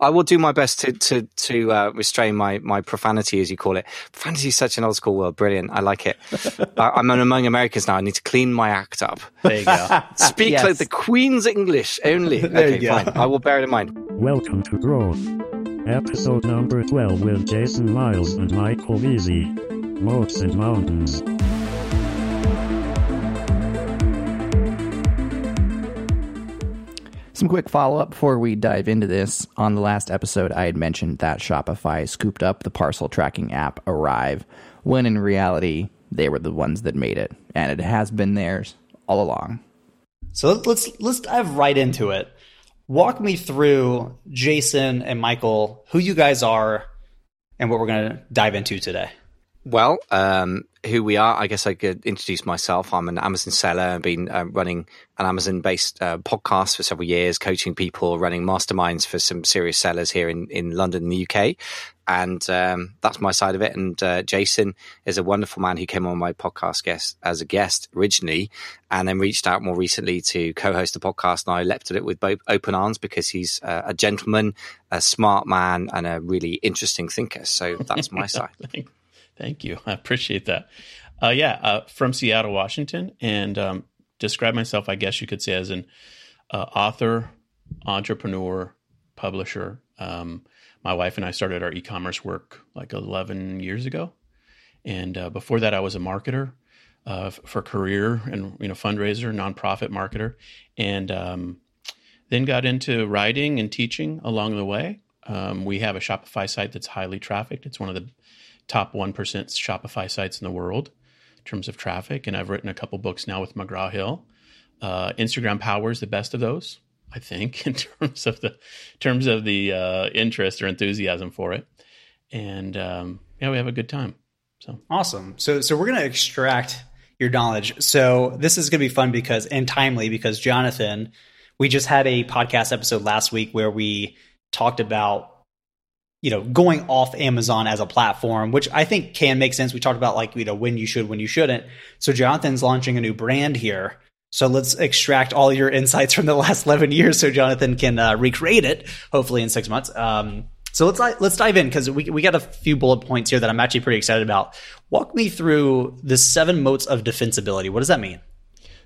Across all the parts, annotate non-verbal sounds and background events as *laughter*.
I will do my best to to to uh, restrain my my profanity, as you call it. Profanity is such an old school word. Brilliant. I like it. *laughs* I, am among Americans now. I need to clean my act up. There you go. *laughs* Speak yes. like the Queen's English only. okay, fine. I will bear it in mind. Welcome to Growth, episode number twelve with Jason Miles and Michael Veazey. Moats and mountains. Some quick follow up before we dive into this. On the last episode, I had mentioned that Shopify scooped up the parcel tracking app Arrive, when in reality, they were the ones that made it, and it has been theirs all along. So let's let's dive right into it. Walk me through Jason and Michael, who you guys are, and what we're going to dive into today. Well, um, who we are, I guess I could introduce myself. I'm an Amazon seller. I've been uh, running an Amazon based uh, podcast for several years, coaching people, running masterminds for some serious sellers here in, in London and the UK. And um, that's my side of it. And uh, Jason is a wonderful man who came on my podcast guest as a guest originally, and then reached out more recently to co-host the podcast. And I leapt at it with both open arms because he's uh, a gentleman, a smart man, and a really interesting thinker. So that's my *laughs* side. Thank you. *laughs* I appreciate that. Uh, yeah, uh, from Seattle, Washington, and um, describe myself, I guess you could say, as an uh, author, entrepreneur, publisher. Um, my wife and I started our e-commerce work like 11 years ago, and uh, before that, I was a marketer uh, for career and you know fundraiser, nonprofit marketer, and um, then got into writing and teaching along the way. Um, we have a Shopify site that's highly trafficked. It's one of the top 1% Shopify sites in the world in terms of traffic. And I've written a couple books now with McGraw Hill. Uh, Instagram Power is the best of those, I think, *laughs* in terms of the terms of the uh, interest or enthusiasm for it. And um, yeah, we have a good time. So awesome. So so we're gonna extract your knowledge. So this is gonna be fun because and timely because Jonathan, we just had a podcast episode last week where we talked about you know, going off Amazon as a platform, which I think can make sense. We talked about like, you know, when you should, when you shouldn't. So Jonathan's launching a new brand here. So let's extract all your insights from the last 11 years so Jonathan can uh, recreate it, hopefully in six months. Um, so let's let's dive in because we we got a few bullet points here that I'm actually pretty excited about. Walk me through the seven moats of defensibility. What does that mean?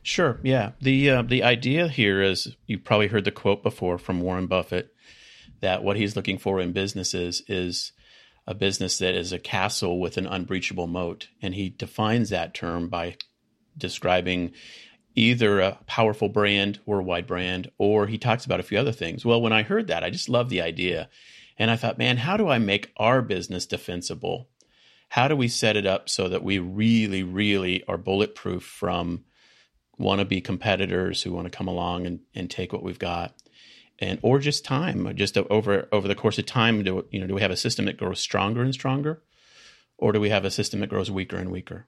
Sure. Yeah. The uh, the idea here is you've probably heard the quote before from Warren Buffett that what he's looking for in businesses is a business that is a castle with an unbreachable moat. And he defines that term by describing either a powerful brand, worldwide brand, or he talks about a few other things. Well, when I heard that, I just love the idea. And I thought, man, how do I make our business defensible? How do we set it up so that we really, really are bulletproof from wannabe competitors who want to come along and, and take what we've got? And or just time, just over over the course of time. Do you know? Do we have a system that grows stronger and stronger, or do we have a system that grows weaker and weaker?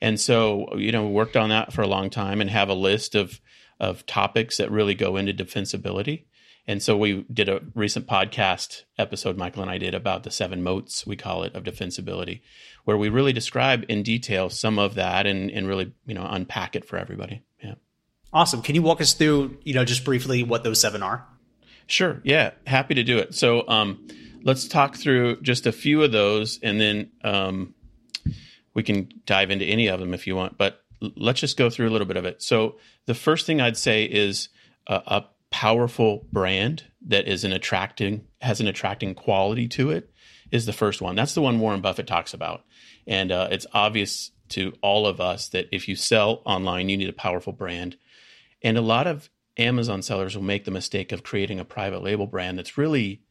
And so, you know, worked on that for a long time and have a list of of topics that really go into defensibility. And so we did a recent podcast episode, Michael and I did about the seven moats, we call it, of defensibility, where we really describe in detail some of that and, and really, you know, unpack it for everybody. Yeah. Awesome. Can you walk us through, you know, just briefly what those seven are? Sure. Yeah. Happy to do it. So um, let's talk through just a few of those and then um, we can dive into any of them if you want. But let's just go through a little bit of it. So the first thing I'd say is a, a powerful brand that is an attracting, has an attracting quality to it is the first one. That's the one Warren Buffett talks about. And uh, it's obvious to all of us that if you sell online, you need a powerful brand. And a lot of Amazon sellers will make the mistake of creating a private label brand that's really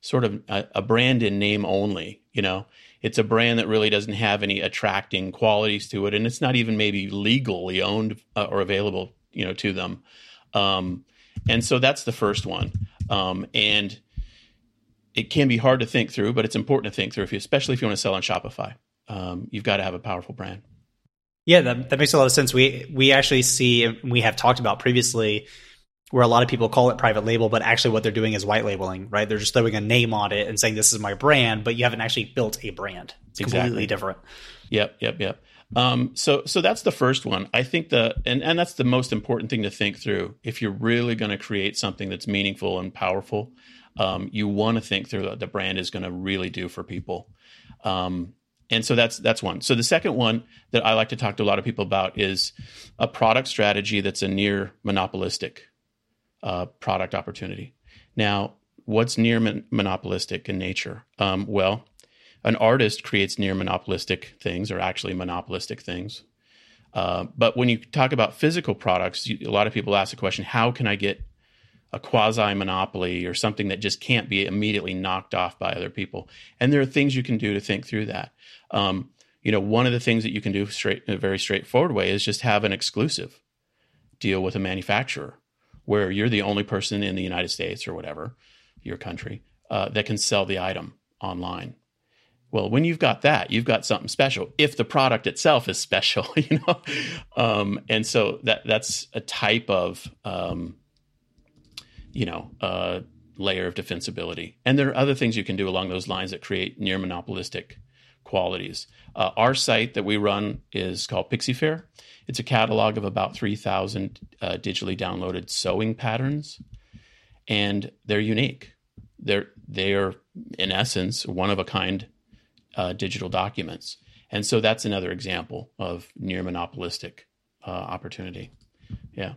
sort of a, a, brand in name only. You know, it's a brand that really doesn't have any attracting qualities to it, and it's not even maybe legally owned uh, or available, you know, to them. Um, and so that's the first one. Um, and it can be hard to think through, but it's important to think through, if you, especially if you want to sell on Shopify. Um, you've got to have a powerful brand. Yeah, that, that makes a lot of sense. We we actually see we have talked about previously where a lot of people call it private label, but actually what they're doing is white labeling, right? They're just throwing a name on it and saying this is my brand, but you haven't actually built a brand. It's exactly. completely different. Yep, yep, yep. Um, so so that's the first one. I think the and, and that's the most important thing to think through if you're really going to create something that's meaningful and powerful. um, you want to think through what the brand is going to really do for people. Um, and so that's that's one. So the second one that I like to talk to a lot of people about is a product strategy that's a near monopolistic uh, product opportunity. Now, what's near mon- monopolistic in nature? Um, well, an artist creates near monopolistic things, or actually monopolistic things. Uh, but when you talk about physical products, you, a lot of people ask the question: How can I get a quasi monopoly or something that just can't be immediately knocked off by other people? And there are things you can do to think through that. Um, you know, one of the things that you can do straight in a very straightforward way is just have an exclusive deal with a manufacturer where you're the only person in the United States or whatever your country uh, that can sell the item online. Well, when you've got that, you've got something special. If the product itself is *laughs* special, you know, um, and so that that's a type of um, you know uh, layer of defensibility. And there are other things you can do along those lines that create near monopolistic qualities. Uh, our site that we run is called Pixie Faire. It's a catalog of about 3,000 uh, digitally downloaded sewing patterns, and they're unique. They're they are in essence one of a kind uh, digital documents, and so that's another example of near monopolistic uh, opportunity. Yeah.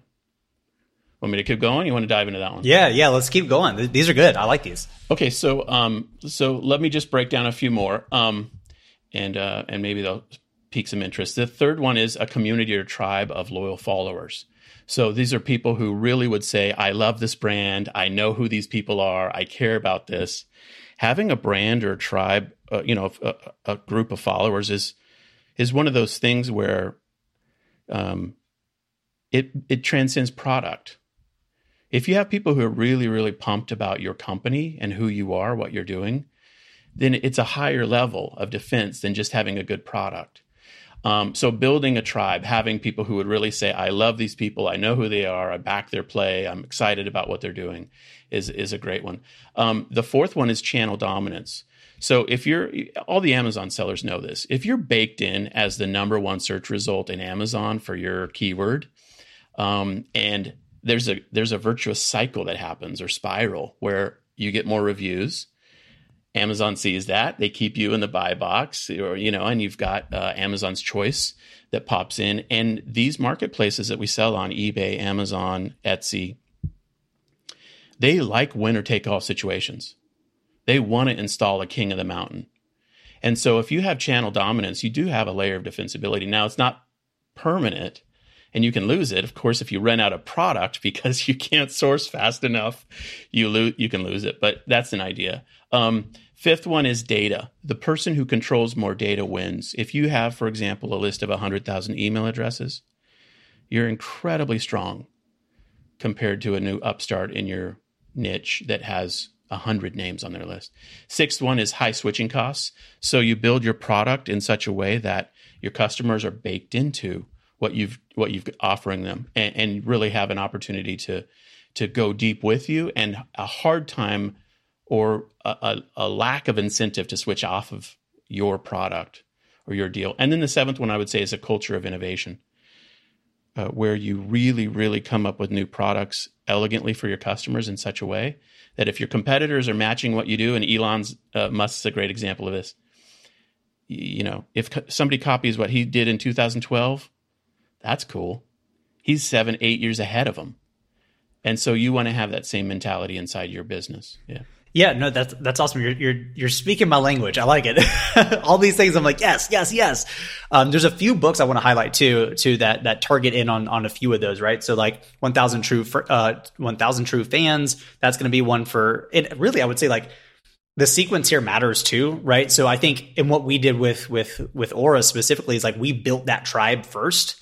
Want me to keep going? You want to dive into that one? Yeah, yeah. Let's keep going. These are good. I like these. Okay, so um, so let me just break down a few more. Um, and uh, and maybe they'll pique some interest. The third one is a community or tribe of loyal followers. So these are people who really would say, "I love this brand. I know who these people are. I care about this." Having a brand or a tribe, uh, you know, a, a, group of followers is is one of those things where um, it it transcends product. If you have people who are really really pumped about your company and who you are, what you're doing, then it's a higher level of defense than just having a good product. Um, so building a tribe, having people who would really say, "I love these people. I know who they are. I back their play. I'm excited about what they're doing," is is a great one. Um, the fourth one is channel dominance. So if you're all the Amazon sellers know this. If you're baked in as the number one search result in Amazon for your keyword, um, and there's a there's a virtuous cycle that happens or spiral where you get more reviews Amazon sees that they keep you in the buy box, or you know, and you've got uh, Amazon's choice that pops in, and these marketplaces that we sell on eBay, Amazon, Etsy, they like winner take all situations. They want to install a king of the mountain, and so if you have channel dominance, you do have a layer of defensibility. Now it's not permanent, and you can lose it. Of course, if you run out of product *laughs* because you can't source fast enough, you lose you can lose it. But that's an idea. Um, Fifth one is data. The person who controls more data wins. If you have, for example, a list of 100,000 email addresses, you're incredibly strong compared to a new upstart in your niche that has 100 names on their list. Sixth one is high switching costs. So you build your product in such a way that your customers are baked into what you've what you've offering them and, and really have an opportunity to to go deep with you and a hard time or a, a, lack of incentive to switch off of your product or your deal. And then the seventh one I would say is a culture of innovation, uh, where you really, really come up with new products elegantly for your customers in such a way that if your competitors are matching what you do, and Elon's uh, Musk's a great example of this. You know, if co- somebody copies what he did in 2012, that's cool. He's seven, eight years ahead of them. And so you want to have that same mentality inside your business. Yeah. Yeah, no, that's that's awesome. You're you're you're speaking my language. I like it. *laughs* All these things, I'm like, yes, yes, yes. Um, there's a few books I want to highlight too, too that that target in on on a few of those, right? So like 1,000 true for uh 1,000 true fans. That's going to be one for it. Really, I would say like the sequence here matters too, right? So I think in what we did with with with Aura specifically is like we built that tribe first,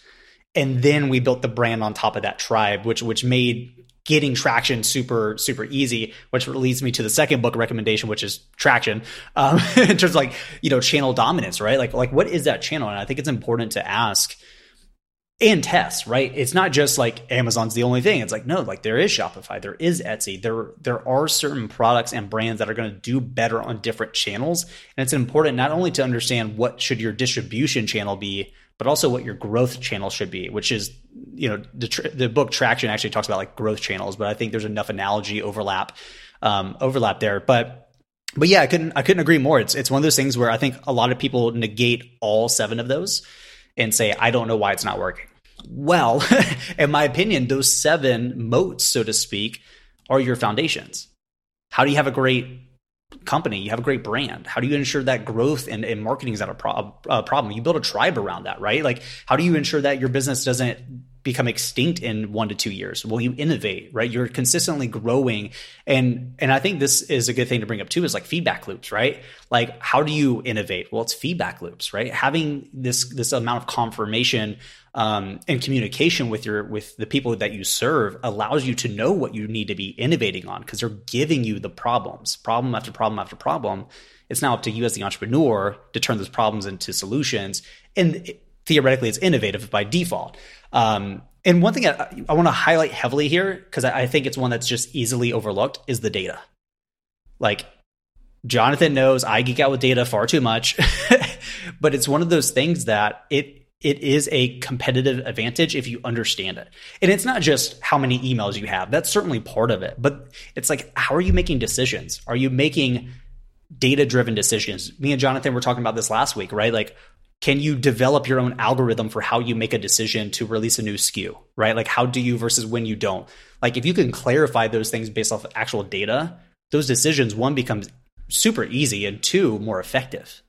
and then we built the brand on top of that tribe, which which made getting traction super super easy which leads me to the second book recommendation which is traction um, *laughs* in terms of like you know channel dominance right? Like like what is that channel? And i think it's important to ask and test right? It's not just like amazon's the only thing. It's like no like there is shopify there is etsy there there are certain products and brands that are going to do better on different channels. And it's important not only to understand what should your distribution channel be but also what your growth channel should be, which is, you know, the, tr- the book Traction actually talks about like growth channels, but I think there's enough analogy overlap um, overlap there. But but yeah, I couldn't I couldn't agree more. It's it's one of those things where I think a lot of people negate all seven of those and say I don't know why it's not working. Well, *laughs* in my opinion, those seven moats, so to speak, are your foundations. How do you have a great company? You have a great brand. How do you ensure that growth and, and marketing is not a, pro- a problem? You build a tribe around that, right? Like, how do you ensure that your business doesn't become extinct in one to two years? Well, you innovate, right? You're consistently growing. And and I think this is a good thing to bring up too, is like feedback loops, right? Like how do you innovate? Well, it's feedback loops, right? Having this this amount of confirmation um, and communication with your with the people that you serve allows you to know what you need to be innovating on because they're giving you the problems, problem after problem after problem. It's now up to you as the entrepreneur to turn those problems into solutions. And theoretically, it's innovative by default. Um, and one thing I, I want to highlight heavily here, because I, I think it's one that's just easily overlooked, is the data. Like, Jonathan knows I geek out with data far too much, *laughs* but it's one of those things that it it is a competitive advantage if you understand it. And it's not just how many emails you have. That's certainly part of it, but it's like how are you making decisions? Are you making data driven decisions? Me and Jonathan were talking about this last week, right? Like can you develop your own algorithm for how you make a decision to release a new SKU, right? Like how do you versus when you don't? Like if you can clarify those things based off actual data, those decisions one becomes super easy and two more effective.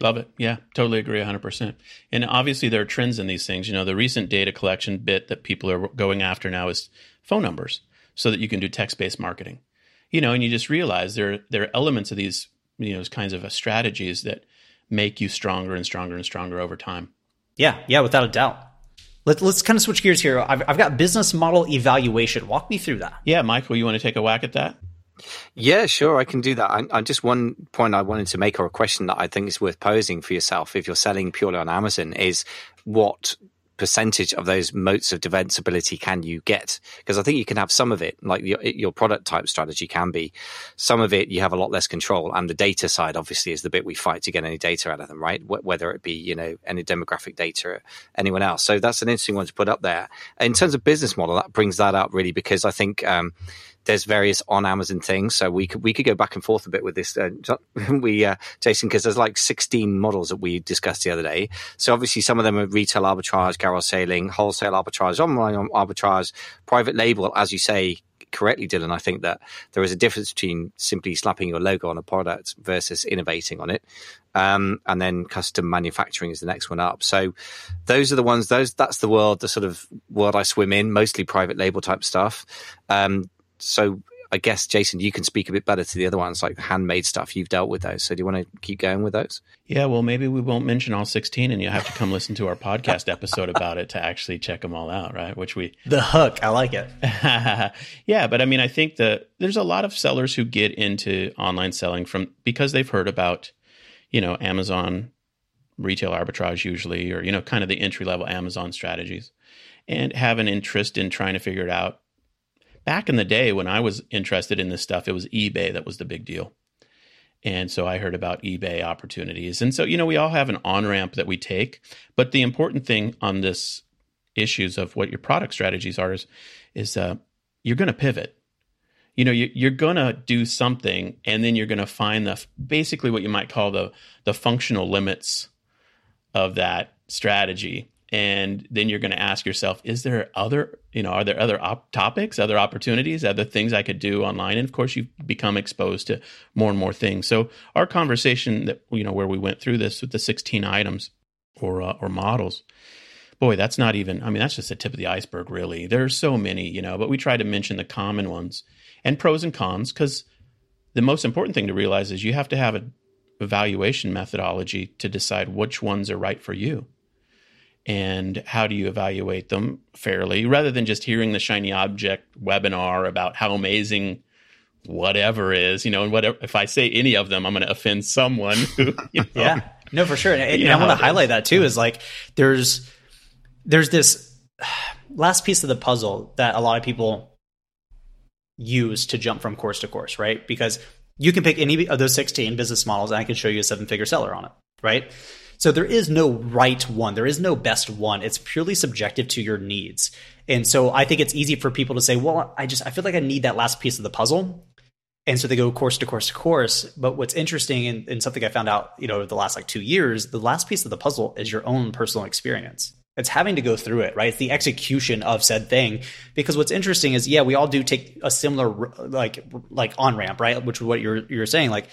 Love it. Yeah, totally agree 100%. And obviously there are trends in these things. You know, the recent data collection bit that people are going after now is phone numbers so that you can do text-based marketing. You know, and you just realize there there are elements of these, you know, kinds of strategies that make you stronger and stronger and stronger over time. Yeah, yeah, without a doubt. Let's let's kind of switch gears here. I've, I've got business model evaluation. Walk me through that. Yeah, Michael, you want to take a whack at that? Yeah, sure, I can do that. I, I, just one point I wanted to make, or a question that I think is worth posing for yourself if you're selling purely on Amazon, is what percentage of those moats of defensibility can you get? Because I think you can have some of it, like your, your product type strategy can be. Some of it you have a lot less control, and the data side obviously is the bit we fight to get any data out of them, right? Whether it be you know any demographic data or anyone else. So that's an interesting one to put up there. In terms of business model, that brings that up really because I think. Um, there's various on Amazon things. So we could we could go back and forth a bit with this. Uh, *laughs* we uh, Jason, because there's like 16 models that we discussed the other day. So obviously some of them are retail arbitrage, carouseling, wholesale arbitrage, online arbitrage, private label, as you say correctly, Dylan. I think that there is a difference between simply slapping your logo on a product versus innovating on it. Um, and then custom manufacturing is the next one up. So those are the ones. Those that's the world, the sort of world I swim in. Mostly private label type stuff. Um, so I guess Jason, you can speak a bit better to the other ones, like handmade stuff. You've dealt with those, so do you want to keep going with those? Yeah, well, maybe we won't mention all sixteen, and you have to come listen to our podcast *laughs* episode about it to actually check them all out, right? Which we the hook, I like it. *laughs* yeah, but I mean, I think that there's a lot of sellers who get into online selling from because they've heard about, you know, Amazon retail arbitrage usually, or you know, kind of the entry level Amazon strategies, and have an interest in trying to figure it out back in the day when I was interested in this stuff, it was eBay that was the big deal. And so I heard about eBay opportunities. And so, you know, we all have an on ramp that we take. But the important thing on this issues of what your product strategies are is, is uh, you're going to pivot. You know, you, you're going to do something and then you're going to find the basically what you might call the, the functional limits of that strategy and then you're going to ask yourself is there other you know are there other op- topics other opportunities other things i could do online? And of course you become exposed to more and more things. So our conversation that you know where we went through this with the 16 items or uh, or models boy that's not even i mean that's just the tip of the iceberg really. There's so many you know but we try to mention the common ones and pros and cons because the most important thing to realize is you have to have a evaluation methodology to decide which ones are right for you and how do you evaluate them fairly rather than just hearing the shiny object webinar about how amazing whatever is you know and whatever if i say any of them i'm going to offend someone who, *laughs* you know, yeah. No for sure. And, and i want to highlight that too is like there's there's this *sighs* last piece of the puzzle that a lot of people use to jump from course to course right? Because you can pick any of those 16 business models and i can show you a seven figure seller on it right so there is no right one. There is no best one. It's purely subjective to your needs. And so I think it's easy for people to say, well, I just, I feel like I need that last piece of the puzzle. And so they go course to course to course. But what's interesting and, and something I found out, you know, the last like two years, the last piece of the puzzle is your own personal experience. It's having to go through it, right? It's the execution of said thing. Because what's interesting is, yeah, we all do take a similar like like on ramp, right? Which is what you're you're saying. Like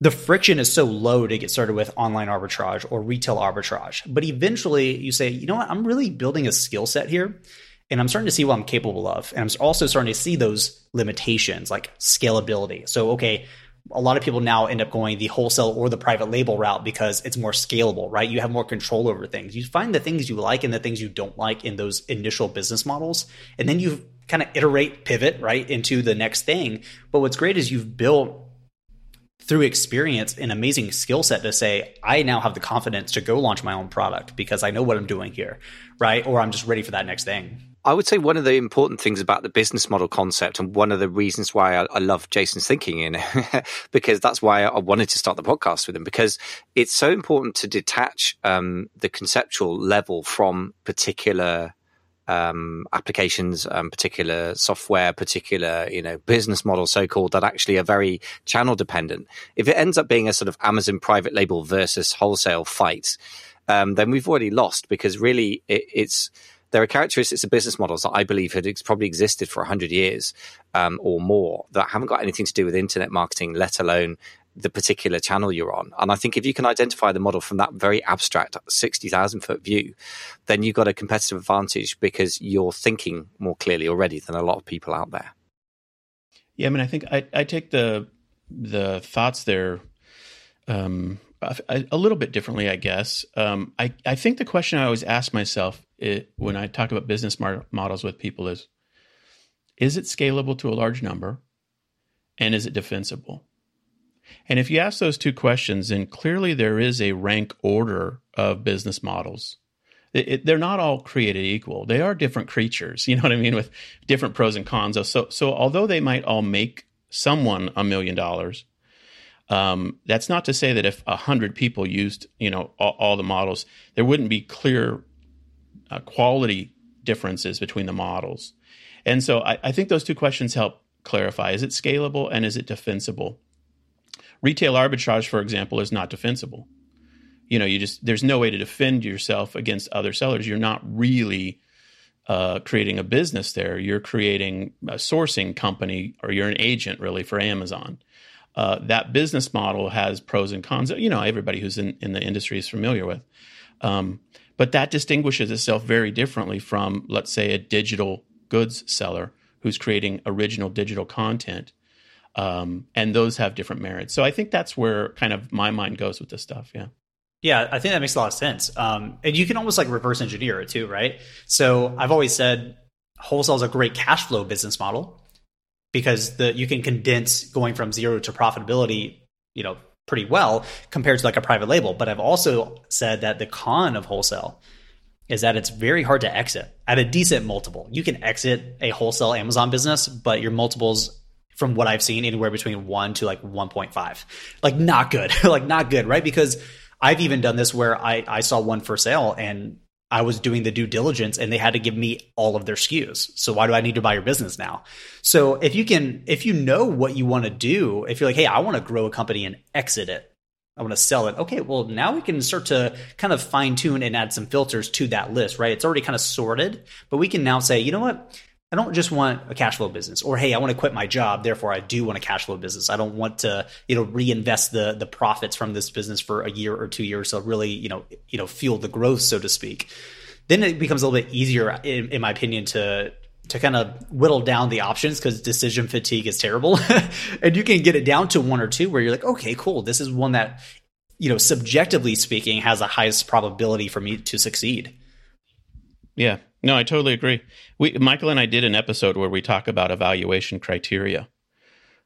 the friction is so low to get started with online arbitrage or retail arbitrage. But eventually you say, you know what, I'm really building a skill set here and I'm starting to see what I'm capable of. And I'm also starting to see those limitations like scalability. So, okay, a lot of people now end up going the wholesale or the private label route because it's more scalable, right? You have more control over things. You find the things you like and the things you don't like in those initial business models. And then you kind of iterate, pivot, right, into the next thing. But what's great is you've built through experience an amazing skill set to say, I now have the confidence to go launch my own product because I know what I'm doing here, right? Or I'm just ready for that next thing. I would say one of the important things about the business model concept, and one of the reasons why I, I love Jason's thinking in *laughs* because that's why I wanted to start the podcast with him, because it's so important to detach um, the conceptual level from particular um, applications, um, particular software, particular you know business model, so called, that actually are very channel dependent. If it ends up being a sort of Amazon private label versus wholesale fight, um, then we've already lost because really it, it's there are characteristics of business models that I believe had ex- probably existed for 100 years um, or more that haven't got anything to do with internet marketing, let alone the particular channel you're on. And I think if you can identify the model from that very abstract 60,000 foot view, then you've got a competitive advantage because you're thinking more clearly already than a lot of people out there. Yeah, I mean, I think I, I take the the thoughts there um, a, a, little bit differently, I guess. Um, I, I think the question I always ask myself it, when I talk about business models with people is is it scalable to a large number and is it defensible? And if you ask those two questions, then clearly there is a rank order of business models. It, it, they're not all created equal. They are different creatures, *laughs* you know what I mean, with different pros and cons. So, so although they might all make someone a million dollars, um, that's not to say that if a hundred people used, you know, all, all, the models, there wouldn't be clear uh, quality differences between the models. And so I, I think those two questions help clarify: is it scalable and is it defensible? Retail arbitrage, for example, is not defensible. You know, you just there's no way to defend yourself against other sellers. You're not really uh, creating a business there. You're creating a sourcing company, or you're an agent really for Amazon uh, that business model has pros and cons. You know, everybody who's in, in the industry is familiar with. Um, but that distinguishes itself very differently from, let's say, a digital goods seller who's creating original digital content. Um, and those have different merits. So I think that's where kind of my mind goes with this stuff. Yeah. Yeah, I think that makes a lot of sense. Um, and you can almost like reverse engineer it too, right? So I've always said wholesale is a great cash flow business model because the you can condense going from zero to profitability, you know, pretty well compared to like a private label. But I've also said that the con of wholesale is that it's very hard to exit at a decent multiple. You can exit a wholesale Amazon business, but your multiples from what I've seen anywhere between 1 to like 1.5. Like not good. *laughs* like not good, right? Because I've even done this where I I saw one for sale and I was doing the due diligence and they had to give me all of their SKUs. So why do I need to buy your business now? So if you can, if you know what you want to do, if you're like, hey, I want to grow a company and exit it, I want to sell it. Okay, well, now we can start to kind of fine tune and add some filters to that list, right? It's already kind of sorted, but we can now say, you know what? I don't just want a cash flow business or hey, I want to quit my job, therefore I do want a cash flow business. I don't want to, you know, reinvest the the profits from this business for a year or two years so really, you know, you know, fuel the growth so to speak. Then it becomes a little bit easier in, in my opinion to to kind of whittle down the options because decision fatigue is terrible. *laughs* and you can get it down to one or two where you're like, okay, cool. This is one that, you know, subjectively speaking, has the highest probability for me to succeed. Yeah. No, I totally agree. We Michael and I did an episode where we talk about evaluation criteria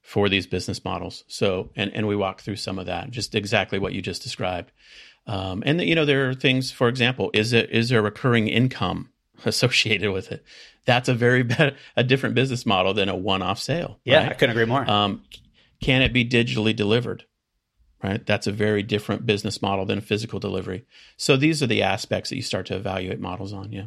for these business models. So, and and we walk through some of that, just exactly what you just described. Um, and you know, there are things. For example, is it is there recurring income *laughs* associated with it? That's a very *laughs* bad, a different business model than a one-off sale. Yeah, right? I couldn't agree more. Um, can it be digitally delivered? Right, that's a very different business model than physical delivery. So these are the aspects that you start to evaluate models on. Yeah.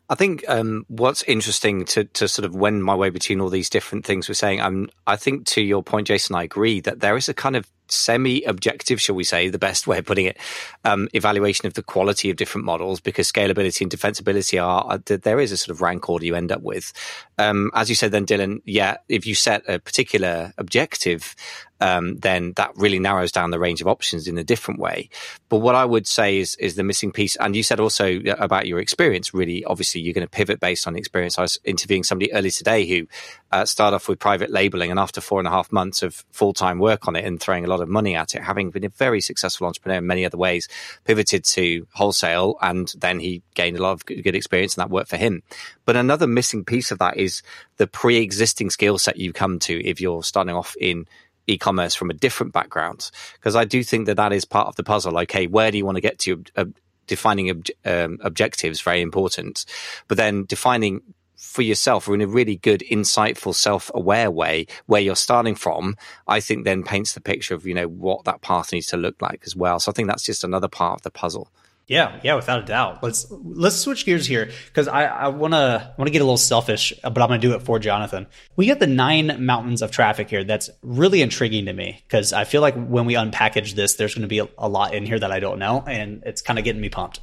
I think um, what's interesting to, to sort of wend my way between all these different things we're saying, um, I think to your point, Jason, I agree that there is a kind of semi-objective, shall we say, the best way of putting it, um, evaluation of the quality of different models because scalability and defensibility are, are there is a sort of rank order you end up with. Um, as you said, then Dylan, yeah, if you set a particular objective, um, then that really narrows down the range of options in a different way. But what I would say is is the missing piece, and you said also about your experience. Really, obviously, you're going to pivot based on experience. I was interviewing somebody early today who uh, started off with private labeling, and after four and a half months of full time work on it and throwing a lot of money at it, having been a very successful entrepreneur in many other ways, pivoted to wholesale, and then he gained a lot of good experience, and that worked for him. But another missing piece of that is the pre existing skill set you come to if you're starting off in e-commerce from a different background because I do think that that is part of the puzzle. Okay, where do you want to get to? Uh, defining ob- um, objectives very important, but then defining for yourself or in a really good, insightful, self-aware way where you're starting from, I think then paints the picture of you know what that path needs to look like as well. So I think that's just another part of the puzzle. Yeah, yeah, without a doubt. Let's let's switch gears here because I, I wanna wanna get a little selfish, but I'm gonna do it for Jonathan. We got the nine mountains of traffic here. That's really intriguing to me because I feel like when we unpackage this, there's going to be a, a, lot in here that I don't know, and it's kind of getting me pumped.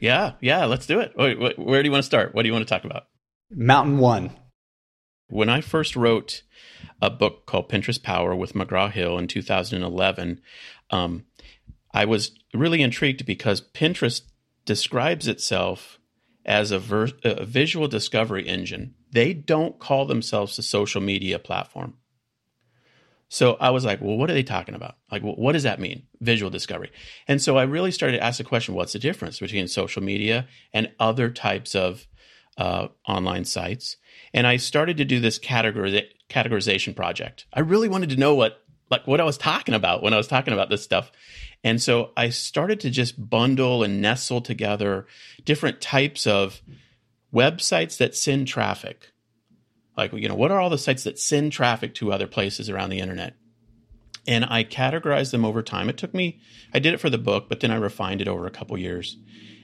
Yeah, yeah, let's do it. Wait, where do you want to start? What do you want to talk about? Mountain one. When I first wrote a book called Pinterest Power with McGraw Hill in 2011, um, I was really intrigued because Pinterest describes itself as a, ver- a, visual discovery engine. They don't call themselves a social media platform. So I was like, well, what are they talking about? Like, well, what does that mean? Visual discovery. And so I really started to ask the question what's the difference between social media and other types of uh, online sites? And I started to do this categori- categorization project. I really wanted to know what like what I was talking about when I was talking about this stuff. And so I started to just bundle and nestle together different types of websites that send traffic. Like, you know, what are all the sites that send traffic to other places around the internet? And I categorized them over time. It took me, I did it for the book, but then I refined it over a couple years.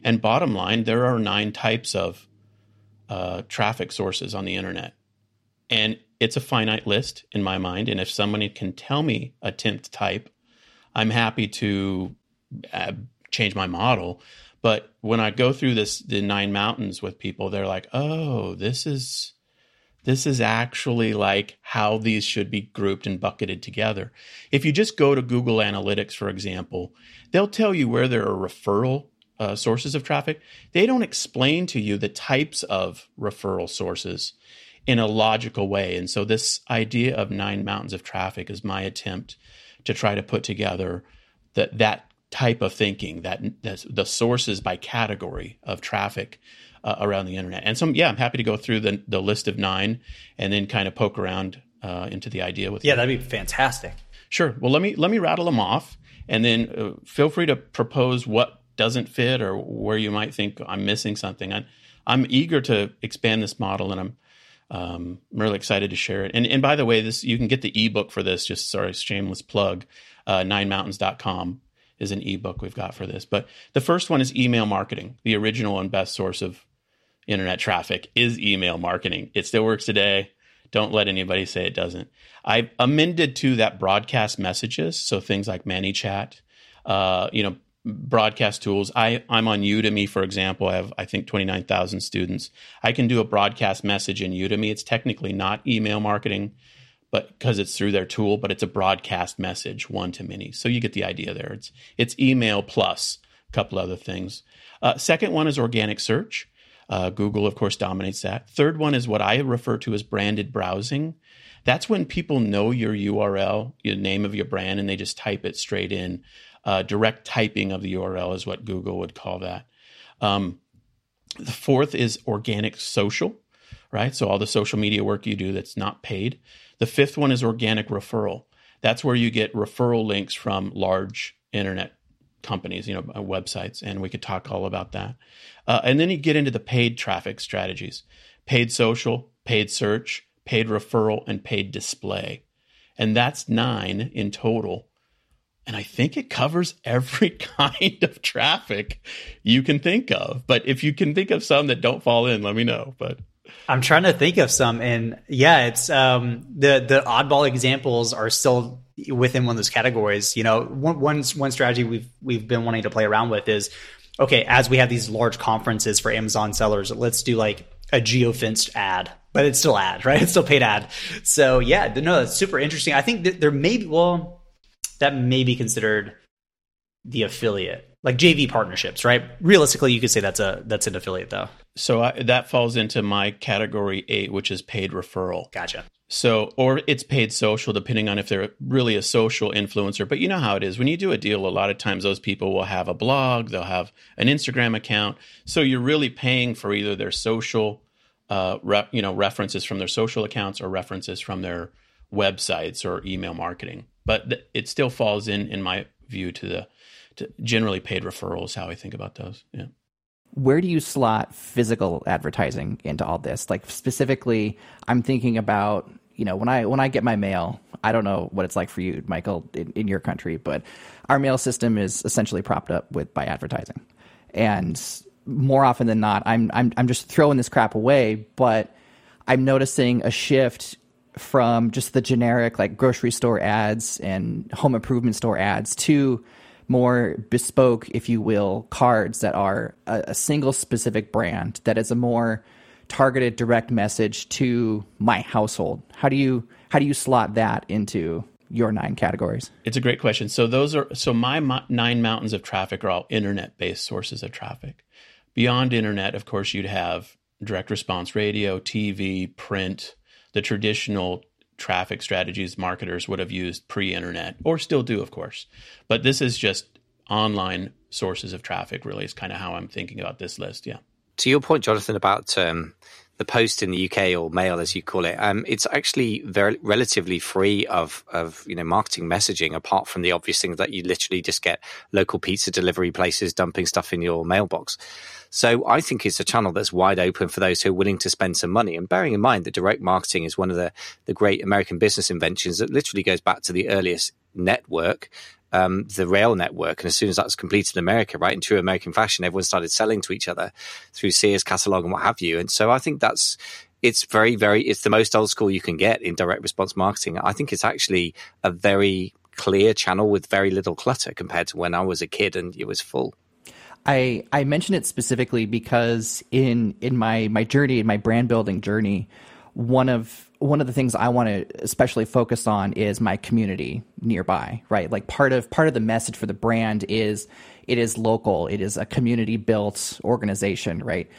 And bottom line, there are nine types of uh, traffic sources on the internet. And it's a finite list in my mind. And if somebody can tell me a 10th type, I'm happy to uh, change my model. But when I go through this, the nine mountains with people, they're like, oh, this is. This is actually like how these should be grouped and bucketed together. If you just go to Google Analytics, for example, they'll tell you where there are referral uh, sources of traffic. They don't explain to you the types of referral sources in a logical way. And so, this idea of nine mountains of traffic is my attempt to try to put together that that type of thinking, that the sources by category of traffic uh, around the internet. And so, yeah, I'm happy to go through the, the list of nine and then kind of poke around uh, into the idea with. Yeah, that'd be fantastic. Sure. Well, let me let me rattle them off, and then uh, feel free to propose what doesn't fit or where you might think I'm missing something. I, I'm eager to expand this model, and I'm um, I'm really excited to share it. And, and by the way, this you can get the ebook for this. Just sorry, shameless plug. Uh, ninemountains.com is an ebook we've got for this. But the first one is email marketing. The original and best source of internet traffic is email marketing. It still works today. Don't let anybody say it doesn't. I've amended to that broadcast messages, so things like ManyChat, uh, you know, broadcast tools. I, I'm on Udemy, for example. I have, I think, 29,000 students. I can do a broadcast message in Udemy. It's technically not email marketing, but because it's through their tool, but it's a broadcast message, one to many. So you get the idea there. It's, it's email plus a couple other things. Uh, second one is organic search. Uh, Google, of course, dominates that. Third one is what I refer to as branded browsing. That's when people know your URL, your name of your brand, and they just type it straight in. Uh, direct typing of the URL is what Google would call that. Um, the fourth is organic social, right? So all the social media work you do that's not paid. The fifth one is organic referral. That's where you get referral links from large internet companies, you know, uh, websites, and we could talk all about that. Uh, and then you get into the paid traffic strategies: paid social, paid search, paid referral, and paid display. And that's nine in total and I think it covers every *laughs* kind of traffic you can think of. But if you can think of some that don't fall in, let me know. But I'm trying to think of some, and yeah, it's um, the the oddball examples are still within one of those categories. You know, one one one strategy we've we've been wanting to play around with is okay, as we have these large conferences for Amazon sellers, let's do like a geofenced ad, but it's still ad, *laughs* right? It's still paid ad. So yeah, no, that's super interesting. I think that there may be well, that may be considered the affiliate like JV partnerships, right? Realistically, you could say that's a that's an affiliate though. So I, that falls into my category eight, which is paid referral. Gotcha. So, or it's paid social, depending on if they're really a social influencer. But you know how it is when you do a deal. A lot of times, those people will have a blog, they'll have an Instagram account. So you're really paying for either their social, uh, rep, you know, references from their social accounts or references from their websites or email marketing. But th- it still falls in, in my view, to the to generally paid referrals. How I think about those. Yeah. Where do you slot physical advertising into all this? Like specifically, I'm thinking about you know when I when I get my mail. I don't know what it's like for you, Michael, in, in your country, but our mail system is essentially propped up with by advertising, and more often than not, I'm I'm I'm just throwing this crap away, but I'm noticing a shift from just the generic like grocery store ads and home improvement store ads to more bespoke, if you will, cards that are a, a, single specific brand that is a more targeted direct message to my household. How do you how do you slot that into your nine categories? It's a great question. So those are so my mo- nine mountains of traffic are all internet based sources of traffic. Beyond internet, of course, you'd have direct response radio, TV, print, the traditional traffic strategies marketers would have used pre-internet or still do of course. But this is just online sources of traffic really is kind of how i'm thinking about this list yeah. To your point jonathan about um, the post in the uk or mail as you call it um, it's actually very relatively free of of you know marketing messaging apart from the obvious things that you literally just get local pizza delivery places dumping stuff in your mailbox so I think it's a channel that's wide open for those who are willing to spend some money. And bearing in mind that direct marketing is one of the, the great American business inventions that literally goes back to the earliest network um, the rail network. And as soon as that was completed in America, right, in true American fashion, everyone started selling to each other through Sears catalog and what have you. And so I think that's it's very, very it's the most old school you can get in direct response marketing. I think it's actually a very clear channel with very little clutter compared to when I was a kid and it was full. I I mention it specifically because in in my my journey, in my brand building journey, one of one of the things I want to especially focus on is my community nearby, right? Like part of part of the message for the brand is it is local, it is a community built organization, right?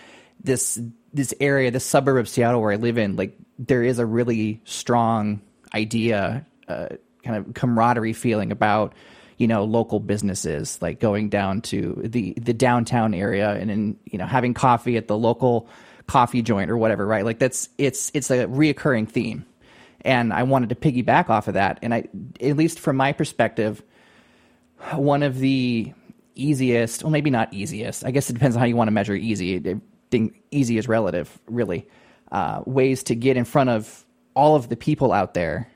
This this area, this suburb of Seattle where I live in, like there is a really strong idea, uh, kind of camaraderie feeling about you know local businesses like going down to the the downtown area and then you know having coffee at the local coffee joint or whatever right? Like that's it's it's a reoccurring theme. And i wanted to piggyback off of that. And i at least from my perspective one of the easiest well maybe not easiest i guess it depends on how you want to measure easy I think easy is relative really uh, ways to get in front of all of the people out there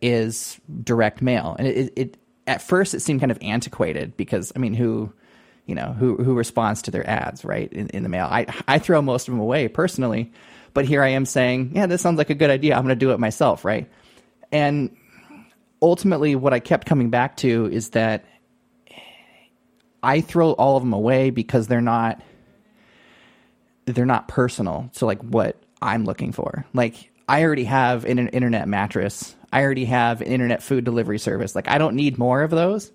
is direct mail. And it, it at first it seemed kind of antiquated because I mean, who, you know, who who responds to their ads right in, in the mail? I I throw most of them away personally, but here I am saying, yeah, this sounds like a good idea. I'm going to do it myself, right? And ultimately, what I kept coming back to is that I throw all of them away because they're not they're not personal to like what I'm looking for. Like I already have an internet mattress I already have an internet food delivery service. Like I don't need more of those.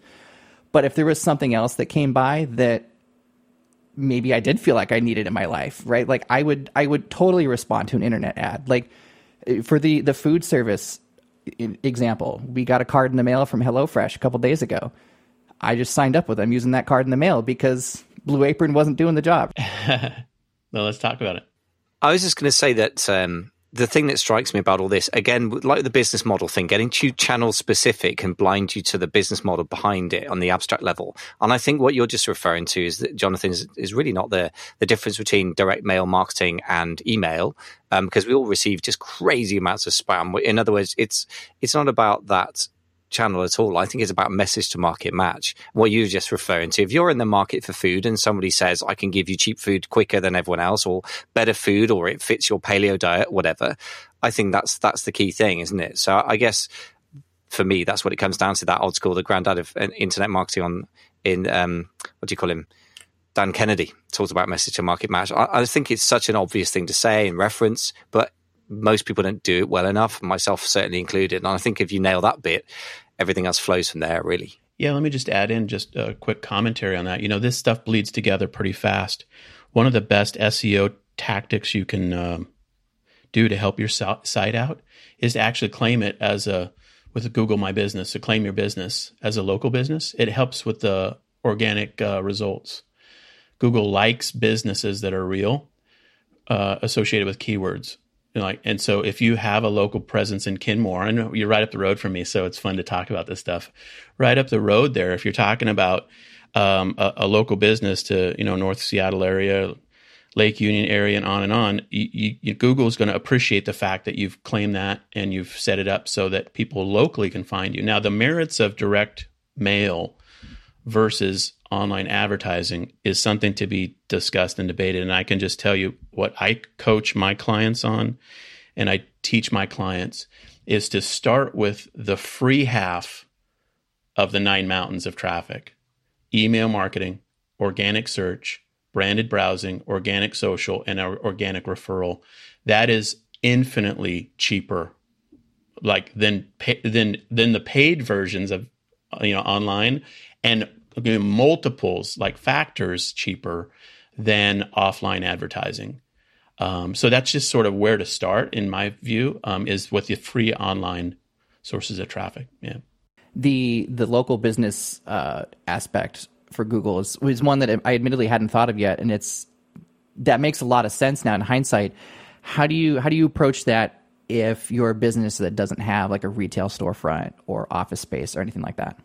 But if there was something else that came by that maybe I did feel like I needed in my life, right? Like I would I would totally respond to an internet ad. Like for the the food service example, we got a card in the mail from HelloFresh a couple days ago. I just signed up with them using that card in the mail because Blue Apron wasn't doing the job. *laughs* well, let's talk about it. I was just going to say that um, the thing that strikes me about all this, again, like the business model thing, getting too channel specific can blind you to the business model behind it on the abstract level. And I think what you're just referring to is that Jonathan is, is really not the the difference between direct mail marketing and email, um, because we all receive just crazy amounts of spam. In other words, it's it's not about that channel at all. I think it's about message to market match. What you're just referring to. If you're in the market for food and somebody says, I can give you cheap food quicker than everyone else or better food or it fits your paleo diet, whatever, I think that's that's the key thing, isn't it? So I guess for me, that's what it comes down to. That old school, the granddad of uh, internet marketing on in um, what do you call him? Dan Kennedy talked about message to market match. I, I think it's such an obvious thing to say and reference, but most people don't do it well enough, myself certainly included. And I think if you nail that bit, everything else flows from there, really. Yeah, let me just add in just a quick commentary on that. You know, this stuff bleeds together pretty fast. One of the best SEO tactics you can um, do to help your site out is to actually claim it as a with Google My Business to claim your business as a local business. It helps with the organic uh, results. Google likes businesses that are real, uh, associated with keywords like and so if you have a local presence in Kenmore, and you're right up the road from me, so it's fun to talk about this stuff. Right up the road there, if you're talking about um, a, a, local business to you know North Seattle area, Lake Union area, and on and on, you, you, Google is going to appreciate the fact that you've claimed that and you've set it up so that people locally can find you. Now, the merits of direct mail versus online advertising is something to be discussed and debated. And I can just tell you what I coach my clients on and I teach my clients is to start with the free half of the nine mountains of traffic email marketing, organic search, branded browsing, organic social, and organic referral. That is infinitely cheaper like than than than the paid versions of you know online and multiples, like factors, cheaper than offline advertising. Um, so that's just sort of where to start, in my view, um, is with the free online sources of traffic. Yeah. The the local business uh, aspect for Google is was one that I admittedly hadn't thought of yet, and it's that makes a lot of sense now in hindsight. How do you how do you approach that if you're a business that doesn't have like a retail storefront or office space or anything like that?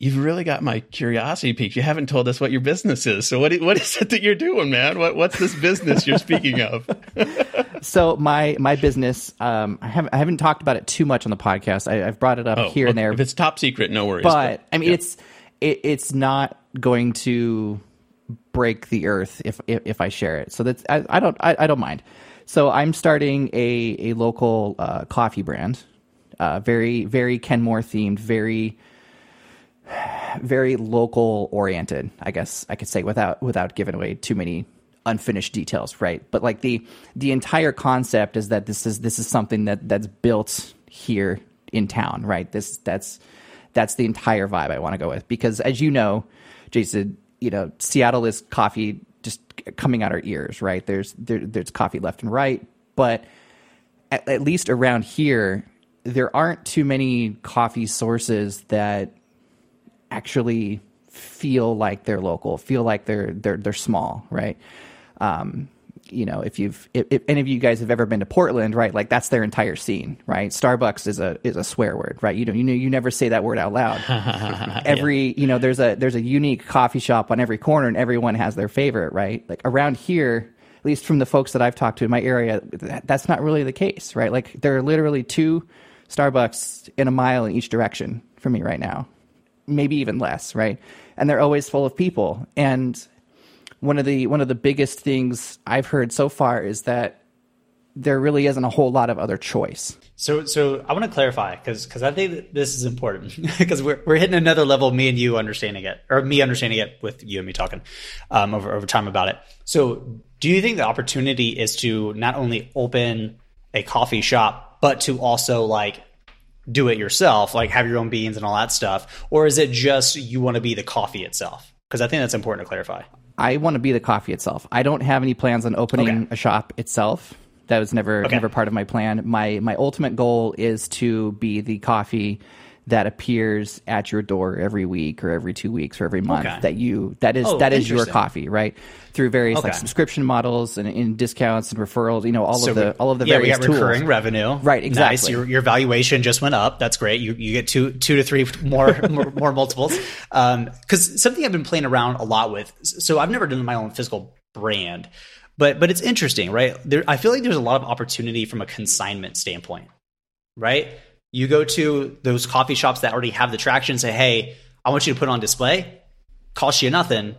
You've really got my curiosity piqued. You haven't told us what your business is. So what what is it that you're doing, man? What what's this business you're speaking of? *laughs* so my my business, um, I haven't I haven't talked about it too much on the podcast. I, have brought it up oh, here and there. If it's top secret, no worries. But, but I mean, yeah. it's it, it's not going to break the earth if if, if I share it. So that's I, I don't I, I, don't mind. So I'm starting a a local uh, coffee brand, uh, very very Kenmore themed, very very local oriented, I guess I could say without without giving away too many unfinished details, right? But like the the entire concept is that this is this is something that that's built here in town, right? This that's that's the entire vibe I want to go with because as you know, Jason, you know, Seattle is coffee just coming out our ears, right? There's there, there's coffee left and right, but at, at least around here, there aren't too many coffee sources that actually feel like they're local, feel like they're they're they're small, right? Um, you know, if you've if, if, any of you guys have ever been to Portland, right? Like that's their entire scene, right? Starbucks is a is a swear word, right? You know, you know, you never say that word out loud. *laughs* every yeah. you know, there's a there's a unique coffee shop on every corner, and everyone has their favorite, right? Like around here, at least from the folks that I've talked to in my area, that, that's not really the case, right? Like there are literally two Starbucks in a mile in each direction for me right now, maybe even less, right? And they're always full of people. And one of the one of the biggest things I've heard so far is that there really isn't a whole lot of other choice. So, so I want to clarify because because I think this is important *laughs* because we're we're hitting another level. Me and you understanding it, or me understanding it with you and me talking um, over over time about it. So, do you think the opportunity is to not only open a coffee shop, but to also like do it yourself, like have your own beans and all that stuff? Or is it just you want to be the coffee itself? Because I think that's important to clarify. I want to be the coffee itself. I don't have any plans on opening okay. a shop itself. That was never okay. never part of my plan. My my ultimate goal is to be the coffee that appears at your door every week or every two weeks or every month okay. that you that is oh, that is your coffee right? Through various okay. like subscription models and in discounts and referrals you know all so of the all of the yeah, various we got recurring revenue. Right exactly. Nice. your, your valuation just went up. That's great. You, you get two two to three more *laughs* more, more, multiples. Because um, something I've been playing around a lot with so I've never done my own physical brand but but it's interesting right? There I feel like there's a lot of opportunity from a consignment standpoint right You go to those coffee shops that already have the traction, say, "Hey, I want you to put on display." Cost you nothing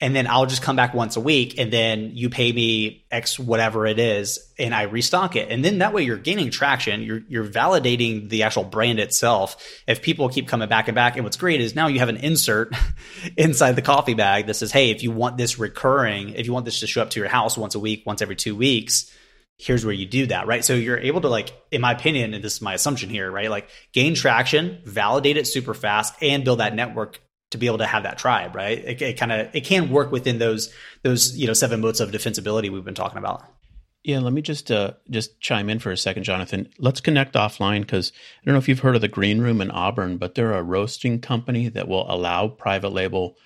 and then I'll just come back once a week and then you pay me X whatever it is and I restock it. And then that way you're gaining traction. You're you're validating the actual brand itself. If people keep coming back and back, and what's great is now you have an insert *laughs* inside the coffee bag that says, Hey, if you want this recurring, if you want this to show up to your house once a week, once every two weeks, here's where you do that, right? So you're able to like, in my opinion, and this is my assumption here, right? Like gain traction, validate it super fast, and build that network to be able to have that tribe, right? It, it kind of it can work within those those you know seven modes of defensibility we've been talking about. Yeah, let me just uh, just chime in for a second, Jonathan. Let's connect offline because I don't know if you've heard of the Green Room in Auburn, but they're a roasting company that will allow private label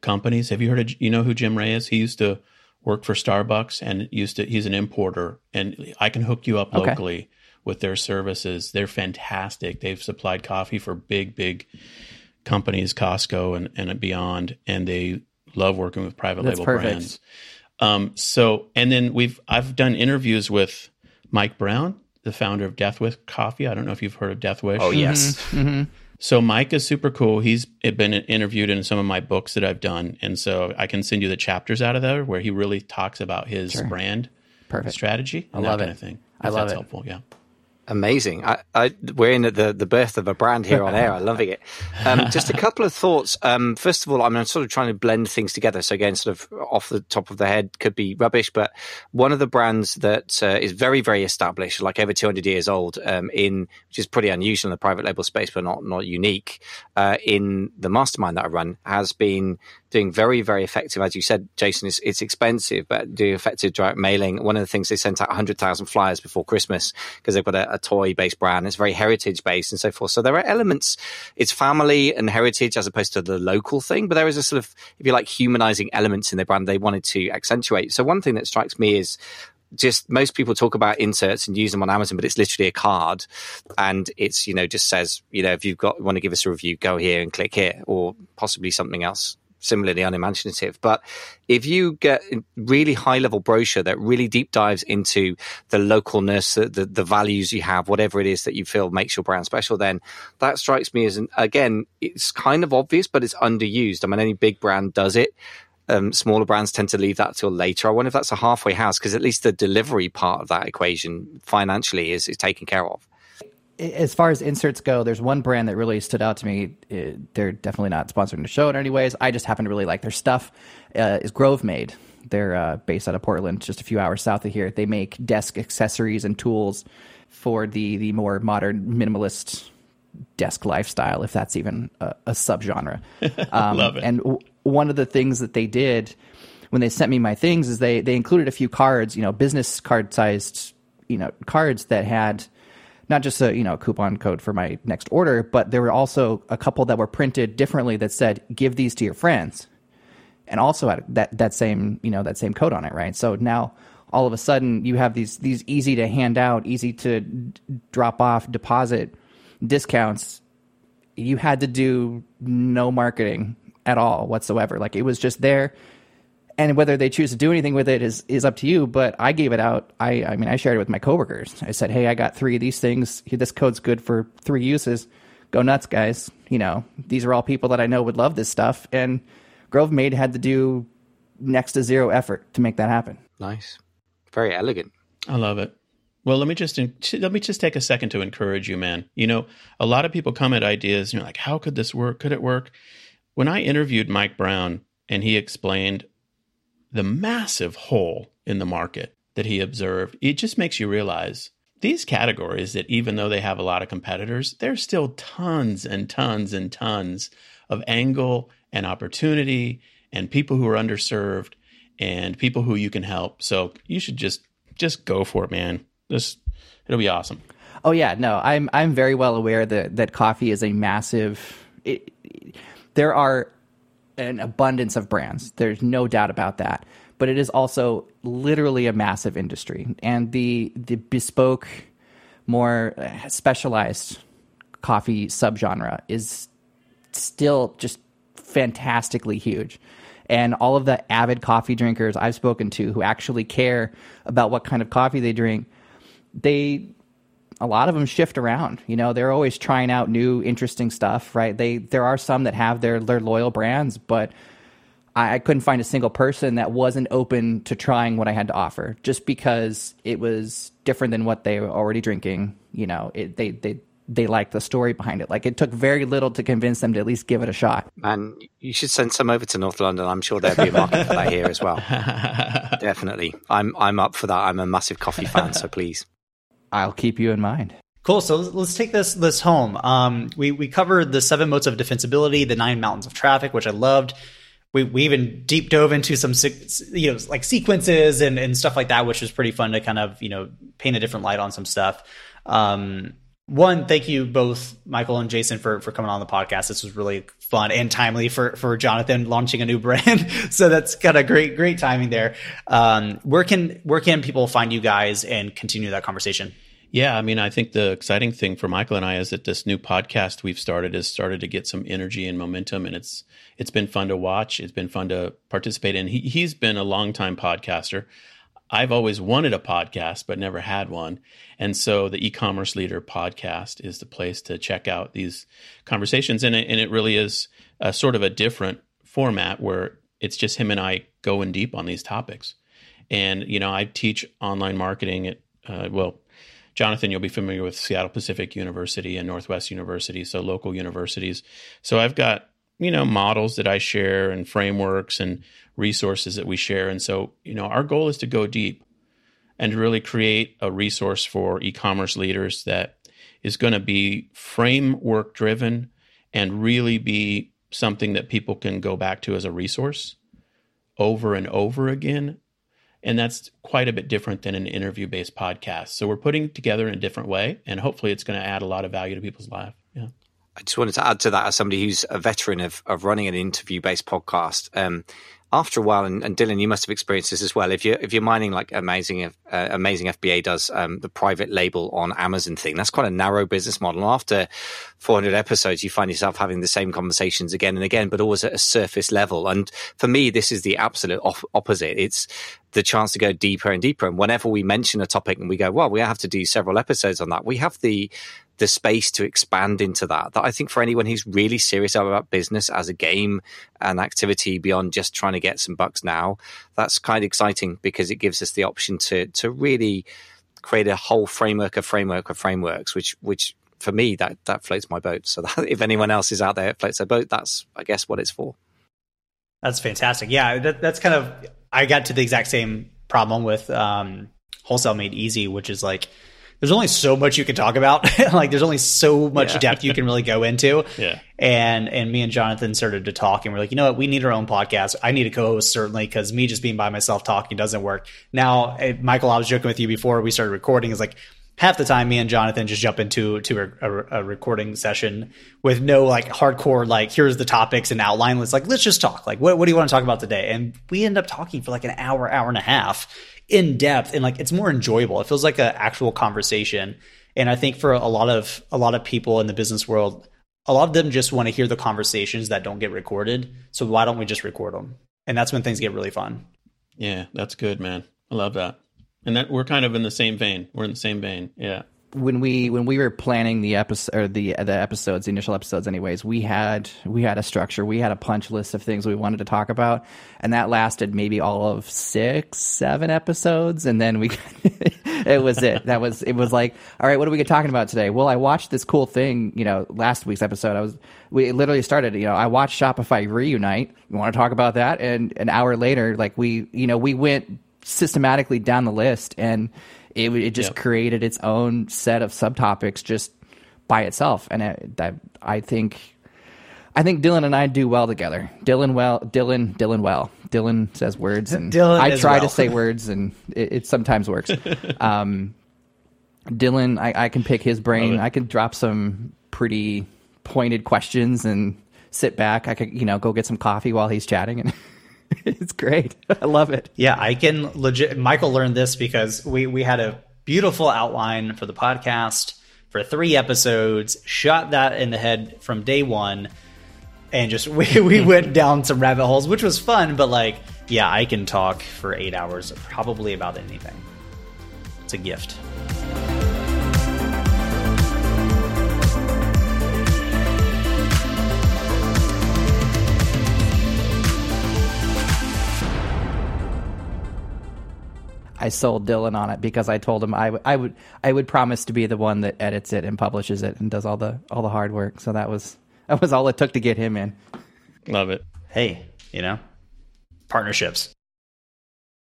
companies. Have you heard of you know who Jim Ray is? He used to work for Starbucks and used to he's an importer, and I can hook you up Okay. locally with their services. They're fantastic. They've supplied coffee for big, big companies, Costco and, and beyond, and they love working with private That's label perfect. brands. Um, so, and then we've I've done interviews with Mike Brown, the founder of Death Wish Coffee. I don't know if you've heard of Death Wish. Oh yes, So Mike is super cool. He's been interviewed in some of my books that I've done, and so I can send you the chapters out of there where he really talks about his brand Perfect. strategy. I and love that it. kind of thing. I love that's it. helpful. Yeah. Amazing. I, I, we're in the, the birth of a brand here on air. *laughs* I'm loving it. Um, just a couple of thoughts. Um, first of all, I'm sort of trying to blend things together. So again, sort of off the top of the head could be rubbish, but one of the brands that uh, is very, very established, like over 200 years old, um, in which is pretty unusual in the private label space, but not not unique, uh, in the mastermind that I run, has been doing very, very effective. As you said, Jason, it's, it's expensive, but doing effective direct mailing. One of the things they sent out 100,000 flyers before Christmas because they've got a, a toy based brand. It's very heritage based and so forth. So there are elements, it's family and heritage as opposed to the local thing, but there is a sort of, if you like, humanizing elements in the brand they wanted to accentuate. So one thing that strikes me is just most people talk about inserts and use them on Amazon, but it's literally a card, and it's you know just says you know if you've got want to give us a review, go here and click here, or possibly something else similarly unimaginative. But if you get a really high level brochure that really deep dives into the localness, the, the, the values you have, whatever it is that you feel makes your brand special, then that strikes me as an, again, it's kind of obvious, but it's underused. I mean, any big brand does it um, smaller brands tend to leave that till later. I wonder if that's a halfway house because at least the delivery part of that equation financially is, is taken care of. As far as inserts go, there's one brand that really stood out to me. Uh, They're definitely not sponsoring the show in any ways. I just happen to really like their stuff. Uh, is Grovemade? They're uh, based out of Portland, just a few hours south of here. They make desk accessories and tools for the the more modern minimalist desk lifestyle, if that's even a, a subgenre. *laughs* Um, Love it. And w- one of the things that they did when they sent me my things is they they included a few cards, you know, business card sized, you know, cards that had not just a you know coupon code for my next order, but there were also a couple that were printed differently that said "Give these to your friends," and also had that that same you know that same code on it, right? So now all of a sudden you have these these easy to hand out, easy to d- drop off, deposit discounts. You had to do no marketing at all whatsoever. Like it was just there and whether they choose to do anything with it is is up to you. But I gave it out. I I mean, I shared it with my coworkers. I said, "Hey, I got three of these things. This code's good for three uses. Go nuts, guys! You know, these are all people that I know would love this stuff." And Grovemade had to do next to zero effort to make that happen. Nice. Very elegant. I love it. Well, let me just let me just take a second to encourage you, man. You know, a lot of people come at ideas and you're like, "How could this work? Could it work?" When I interviewed Mike Brown and he explained the massive hole in the market that he observed, it just makes you realize these categories that even though they have a lot of competitors, there's still tons and tons and tons of angle and opportunity and people who are underserved and people who you can help. So you should just just go for it, man. This it'll be awesome. Oh yeah, no, I'm I'm very well aware that that coffee is a massive. It, there are an abundance of brands. There's no doubt about that. But it is also literally a massive industry, and the the bespoke, more uh, specialized coffee subgenre is still just fantastically huge. And all of the avid coffee drinkers I've spoken to who actually care about what kind of coffee they drink, they a lot of them shift around. You know, they're always trying out new, interesting stuff, right? They there are some that have their their loyal brands, but I, I couldn't find a single person that wasn't open to trying what I had to offer, just because it was different than what they were already drinking. You know, it, they they they liked the story behind it. Like it took very little to convince them to at least give it a shot. Man, you should send some over to North London. I'm sure there'll be a market for that here as well. *laughs* Definitely, I'm I'm up for that. I'm a massive coffee fan, so please. I'll keep you in mind. Cool. So let's take this this home. Um, we we covered the seven modes of defensibility, the nine mountains of traffic, which I loved. We we even deep dove into some you know like sequences and and stuff like that, which was pretty fun to kind of you know paint a different light on some stuff. Um, one, thank you both, Michael and Jason, for for coming on the podcast. This was really fun and timely for for Jonathan launching a new brand. *laughs* so that's kind of great great timing there. Um, where can where can people find you guys and continue that conversation? Yeah, I mean, I think the exciting thing for Michael and I is that this new podcast we've started has started to get some energy and momentum, and it's it's been fun to watch. It's been fun to participate in. He, he's been a longtime podcaster. I've always wanted a podcast, but never had one. And so the e-commerce leader podcast is the place to check out these conversations. And it, and it really is a sort of a different format where it's just him and I going deep on these topics. And, you know, I teach online marketing at, uh, well, Jonathan, you'll be familiar with Seattle Pacific University and Northwest University, so local universities. So I've got, you know, models that I share and frameworks and resources that we share. And so, you know, our goal is to go deep and really create a resource for e-commerce leaders that is going to be framework driven and really be something that people can go back to as a resource over and over again and that's quite a bit different than an interview based podcast. So we're putting together in a different way, and hopefully it's going to add a lot of value to people's life. Yeah. I just wanted to add to that as somebody who's a veteran of, of running an interview based podcast. Um, after a while, and, and, Dylan, you must have experienced this as well. If you're if you're mining like amazing, uh, amazing FBA does um, the private label on Amazon thing, that's quite a narrow business model. After 400 episodes, you find yourself having the same conversations again and again, but always at a surface level. And for me, this is the absolute off- opposite. It's the chance to go deeper and deeper. And whenever we mention a topic and we go, well, we have to do several episodes on that, we have the the space to expand into that. That I think for anyone who's really serious about business as a game and activity beyond just trying to get some bucks now, that's kind of exciting because it gives us the option to to really create a whole framework of framework of frameworks, which which for me that that floats my boat. So that *laughs* if anyone else is out there that floats their boat, that's I guess what it's for. That's fantastic. Yeah, that, that's kind of I got to the exact same problem with um, wholesale made easy, which is like there's only so much you can talk about. *laughs* like there's only so much yeah. depth you can really go into. *laughs* Yeah. And and me and Jonathan started to talk and we're like, you know what, we need our own podcast. I need a co-host certainly because me just being by myself talking doesn't work. Now, eh, Michael, I was joking with you before we started recording. Is like half the time me and Jonathan just jump into to a, a, a, recording session with no like hardcore like here's the topics and outline. Let's like let's just talk. Like what what do you want to talk about today? And we end up talking for like an hour, hour and a half in depth and like it's more enjoyable. It feels like an actual conversation. And I think for a lot of a lot of people in the business world, a lot of them just want to hear the conversations that don't get recorded. So why don't we just record them? And that's when things get really fun. Yeah, that's good, man. I love that. And that we're kind of in the same vein. We're in the same vein. Yeah when we when we were planning the episode or the the episodes, the initial episodes, anyways, we had we had a structure, we had a punch list of things we wanted to talk about, and that lasted maybe all of six, seven episodes, and then we *laughs* it was it. That was it was like, all right, what are we talking about today? Well, I watched this cool thing, you know, last week's episode. I was we literally started, you know, I watched Shopify reunite. You want to talk about that? And an hour later, like we, you know, we went systematically down the list and it, it just yep. created its own set of subtopics just by itself, and it, that I think I think Dylan and I do well together. Dylan well, Dylan, Dylan well. Dylan says words, and *laughs* Dylan I try well. to say words, and it, it sometimes works. *laughs* um, Dylan, I, I, can pick his brain. I can drop some pretty pointed questions and sit back. I could, you know, go get some coffee while he's chatting, and *laughs* *laughs* it's great. *laughs* I love it. Yeah, I can legit. Michael learned this because we we had a beautiful outline for the podcast for three episodes. Shot that in the head from day one, and just *laughs* we we went down some rabbit holes, which was fun. But like, yeah, I can talk for eight hours, probably about anything. It's a gift. I sold Dylan on it because I told him I would I would I would promise to be the one that edits it and publishes it and does all the all the hard work. So that was that was all it took to get him in. Love it. Hey, you know, partnerships.